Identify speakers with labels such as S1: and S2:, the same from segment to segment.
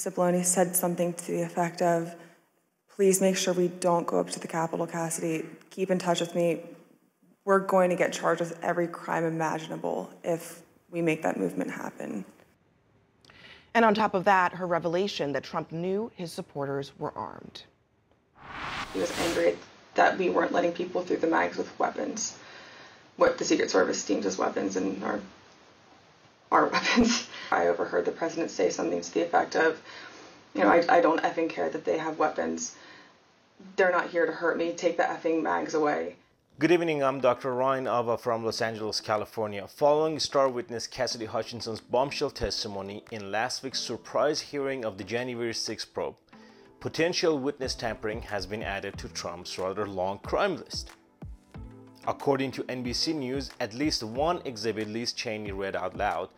S1: Cipollone said something to the effect of, please make sure we don't go up to the Capitol, Cassidy. Keep in touch with me. We're going to get charged with every crime imaginable if we make that movement happen.
S2: And on top of that, her revelation that Trump knew his supporters were armed.
S1: He was angry that we weren't letting people through the mags with weapons, what the Secret Service deems as weapons and our, our weapons. I overheard the president say something to the effect of, you know, I, I don't effing care that they have weapons. They're not here to hurt me. Take the effing mags away.
S3: Good evening, I'm Dr. Rayan Aava from Los Angeles, California. Following star witness Cassidy Hutchinson's bombshell testimony in last week's surprise hearing of the January 6 probe, potential witness tampering has been added to Trump's rather long crime list. According to NBC News, at least one exhibit Liz Cheney read out loud,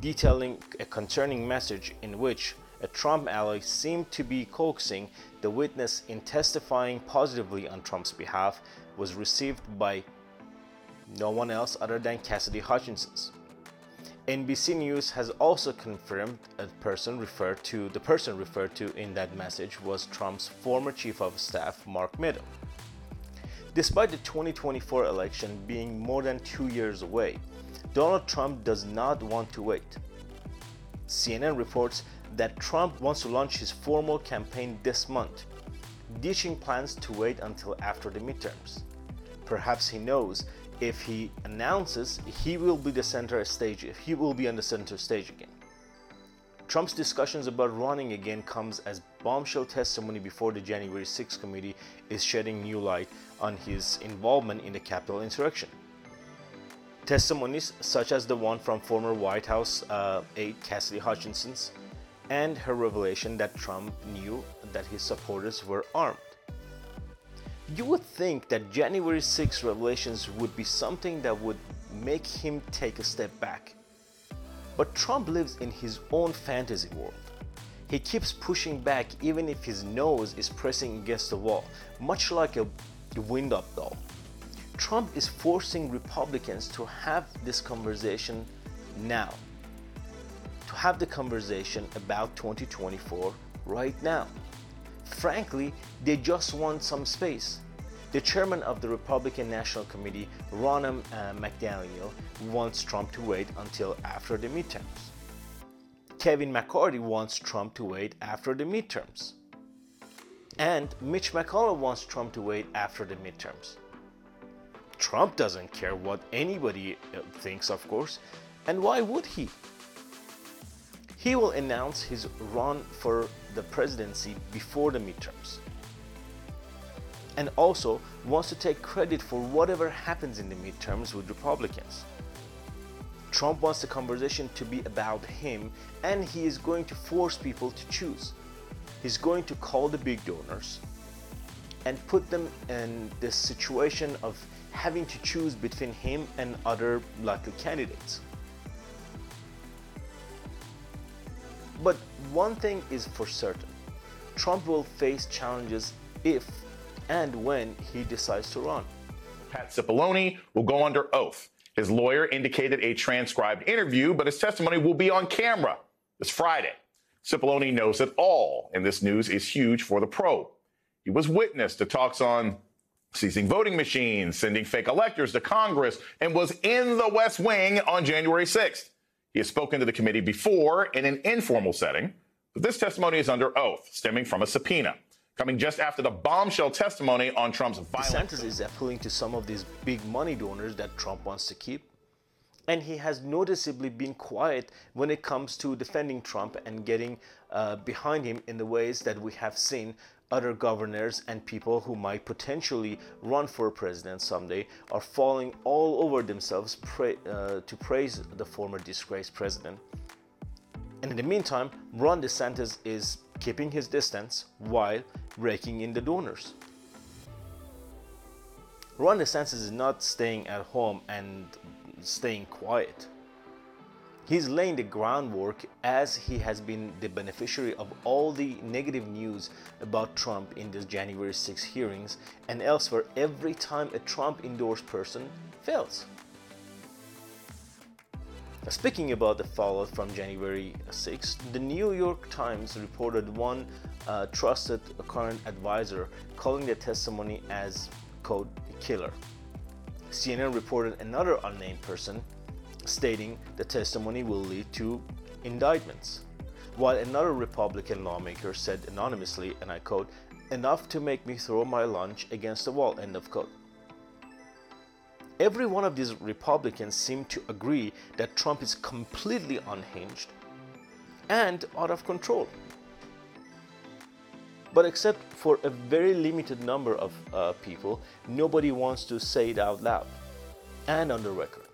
S3: detailing a concerning message in which a Trump ally seemed to be coaxing the witness in testifying positively on Trump's behalf was received by no one else other than Cassidy Hutchinson's. NBC News has also confirmed a person referred to the person referred to in that message was Trump's former chief of staff Mark Meadow. Despite the 2024 election being more than 2 years away, Donald Trump does not want to wait. CNN reports that Trump wants to launch his formal campaign this month, ditching plans to wait until after the midterms. Perhaps he knows if he announces he will be the center stage, if he will be on the center stage again. Trump's discussions about running again comes as bombshell testimony before the January 6 committee is shedding new light on his involvement in the Capitol insurrection. Testimonies such as the one from former White House uh, aide Cassidy Hutchinson's and her revelation that Trump knew that his supporters were armed. You would think that January 6 revelations would be something that would make him take a step back. But Trump lives in his own fantasy world. He keeps pushing back even if his nose is pressing against the wall, much like a wind up doll. Trump is forcing Republicans to have this conversation now, to have the conversation about 2024 right now. Frankly, they just want some space. The chairman of the Republican National Committee, Ronna uh, McDaniel, wants Trump to wait until after the midterms. Kevin McCarthy wants Trump to wait after the midterms. And Mitch McConnell wants Trump to wait after the midterms. Trump doesn't care what anybody uh, thinks, of course, and why would he? He will announce his run for the presidency before the midterms. And also wants to take credit for whatever happens in the midterms with Republicans. Trump wants the conversation to be about him and he is going to force people to choose. He's going to call the big donors and put them in this situation of having to choose between him and other likely candidates. But one thing is for certain Trump will face challenges if and when he decides to run.
S4: Pat Cipollone will go under oath. His lawyer indicated a transcribed interview, but his testimony will be on camera this Friday. Cipollone knows that all in this news is huge for the probe. He was witness to talks on seizing voting machines, sending fake electors to Congress, and was in the West Wing on January 6th. He has spoken to the committee before in an informal setting, but this testimony is under oath, stemming from a subpoena. Coming just after the bombshell testimony on Trump's violent.
S3: DeSantis is appealing to some of these big money donors that Trump wants to keep. And he has noticeably been quiet when it comes to defending Trump and getting uh, behind him in the ways that we have seen other governors and people who might potentially run for president someday are falling all over themselves pra- uh, to praise the former disgraced president. And in the meantime, Ron DeSantis is keeping his distance while raking in the donors. Ron DeSantis is not staying at home and staying quiet. He's laying the groundwork as he has been the beneficiary of all the negative news about Trump in the January 6 hearings and elsewhere every time a Trump endorsed person fails. Speaking about the fallout from January 6, the New York Times reported one uh, trusted current advisor calling the testimony as, quote, killer. CNN reported another unnamed person stating the testimony will lead to indictments, while another Republican lawmaker said anonymously, and I quote, enough to make me throw my lunch against the wall, end of quote. Every one of these Republicans seem to agree that Trump is completely unhinged and out of control. But except for a very limited number of uh, people, nobody wants to say it out loud and on the record.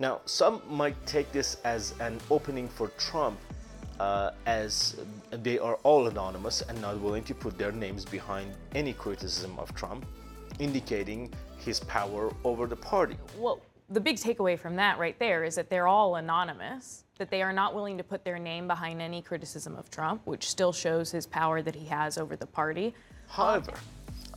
S3: Now, some might take this as an opening for Trump uh, as they are all anonymous and not willing to put their names behind any criticism of Trump indicating his power over the party.
S5: Well, the big takeaway from that right there is that they're all anonymous, that they are not willing to put their name behind any criticism of Trump, which still shows his power that he has over the party.
S3: However,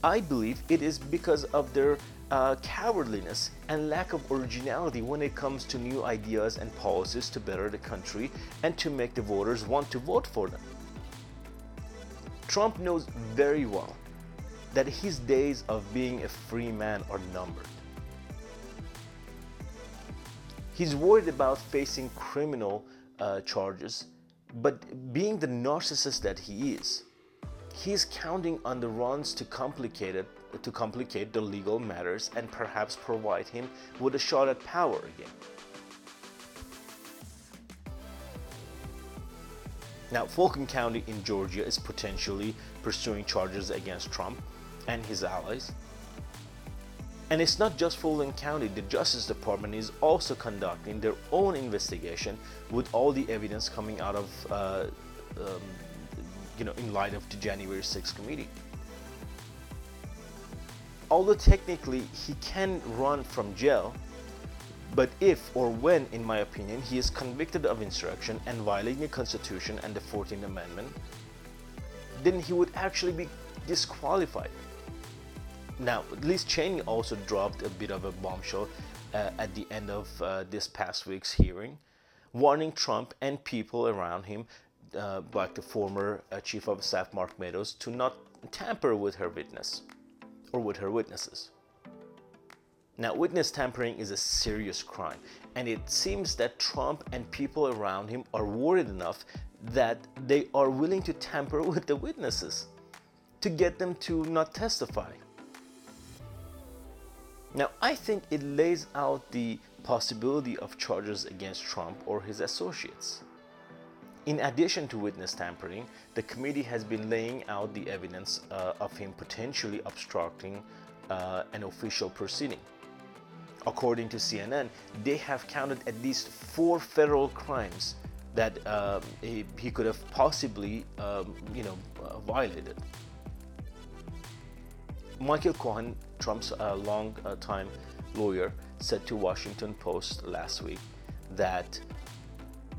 S3: I believe it is because of their uh, cowardliness and lack of originality when it comes to new ideas and policies to better the country and to make the voters want to vote for them. Trump knows very well that his days of being a free man are numbered. He's worried about facing criminal uh, charges, but being the narcissist that he is, he's counting on the runs to complicate it, to complicate the legal matters and perhaps provide him with a shot at power again. Now, Fulton County in Georgia is potentially pursuing charges against Trump and his allies. And it's not just Fulton County, the Justice Department is also conducting their own investigation with all the evidence coming out of, uh, um, you know, in light of the January 6th committee. Although technically he can run from jail, but if or when, in my opinion, he is convicted of insurrection and violating the Constitution and the 14th Amendment, then he would actually be disqualified. Now, Liz Cheney also dropped a bit of a bombshell uh, at the end of uh, this past week's hearing, warning Trump and people around him, uh, like the former uh, Chief of Staff Mark Meadows, to not tamper with her witness or with her witnesses. Now, witness tampering is a serious crime, and it seems that Trump and people around him are worried enough that they are willing to tamper with the witnesses to get them to not testify. Now, I think it lays out the possibility of charges against Trump or his associates. In addition to witness tampering, the committee has been laying out the evidence uh, of him potentially obstructing uh, an official proceeding. According to CNN, they have counted at least four federal crimes that um, he, he, could have possibly, um, you know, uh, violated. Michael Cohen, Trump's uh, long-time lawyer, said to Washington Post last week that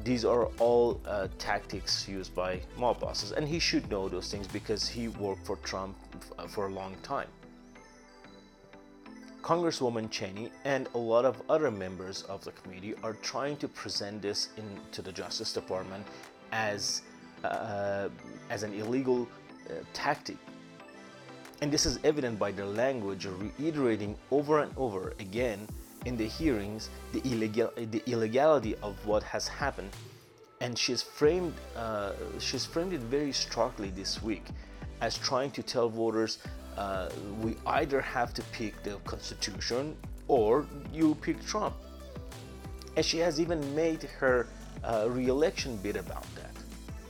S3: these are all uh, tactics used by mob bosses, and he should know those things because he worked for Trump uh, for a long time. Congresswoman Cheney and a lot of other members of the committee are trying to present this into the Justice Department as uh, as an illegal uh, tactic and this is evident by their language reiterating over and over again in the hearings the, illegal, the illegality of what has happened. And she's framed, uh, she's framed it very starkly this week as trying to tell voters uh, we either have to pick the Constitution or you pick Trump. And she has even made her uh, re-election bid about that.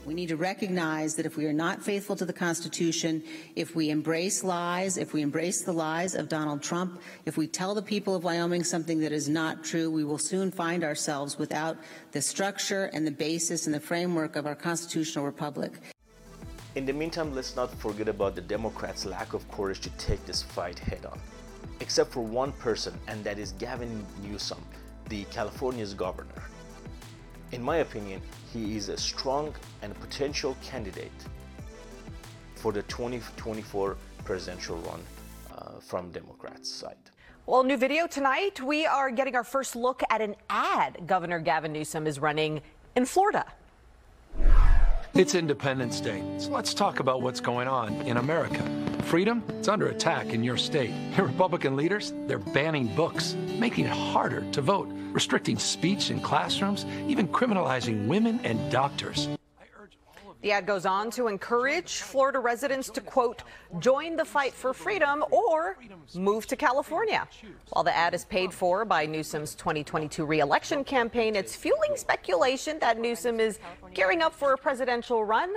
S6: We need to recognize that if we are not faithful to the Constitution, if we embrace lies, if we embrace the lies of Donald Trump, if we tell the people of Wyoming something that is not true, we will soon find ourselves without the structure and the basis and the framework of our constitutional republic.
S3: In the meantime, let's not forget about the Democrats' lack of courage to take this fight head on. Except for one person, and that is Gavin Newsom, the California's governor. In my opinion, he is a strong and potential candidate for the 2024 presidential run uh, from from Democrats' side.
S7: Well, new video tonight. We are getting our first look at an ad Governor Gavin Newsom is running in Florida.
S8: It's Independence Day, so let's talk about what's going on in America. Freedom, it's under attack in your state. Your Republican leaders, they're banning books, making it harder to vote, restricting speech in classrooms, even criminalizing women and doctors.
S7: The ad goes on to encourage Florida residents to, quote, join the fight for freedom or move to California. While the ad is paid for by Newsom's 2022 reelection campaign, it's fueling speculation that Newsom is gearing up for a presidential run.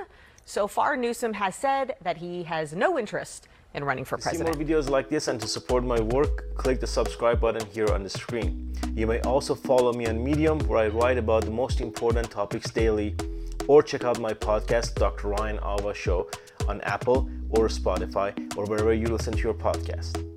S7: So far, Newsom has said that he has no interest in running for president.
S3: To see more videos like this and to support my work, click the subscribe button here on the screen. You may also follow me on Medium where I write about the most important topics daily or check out my podcast, Dr. Ryan Alva Show, on Apple or Spotify or wherever you listen to your podcast.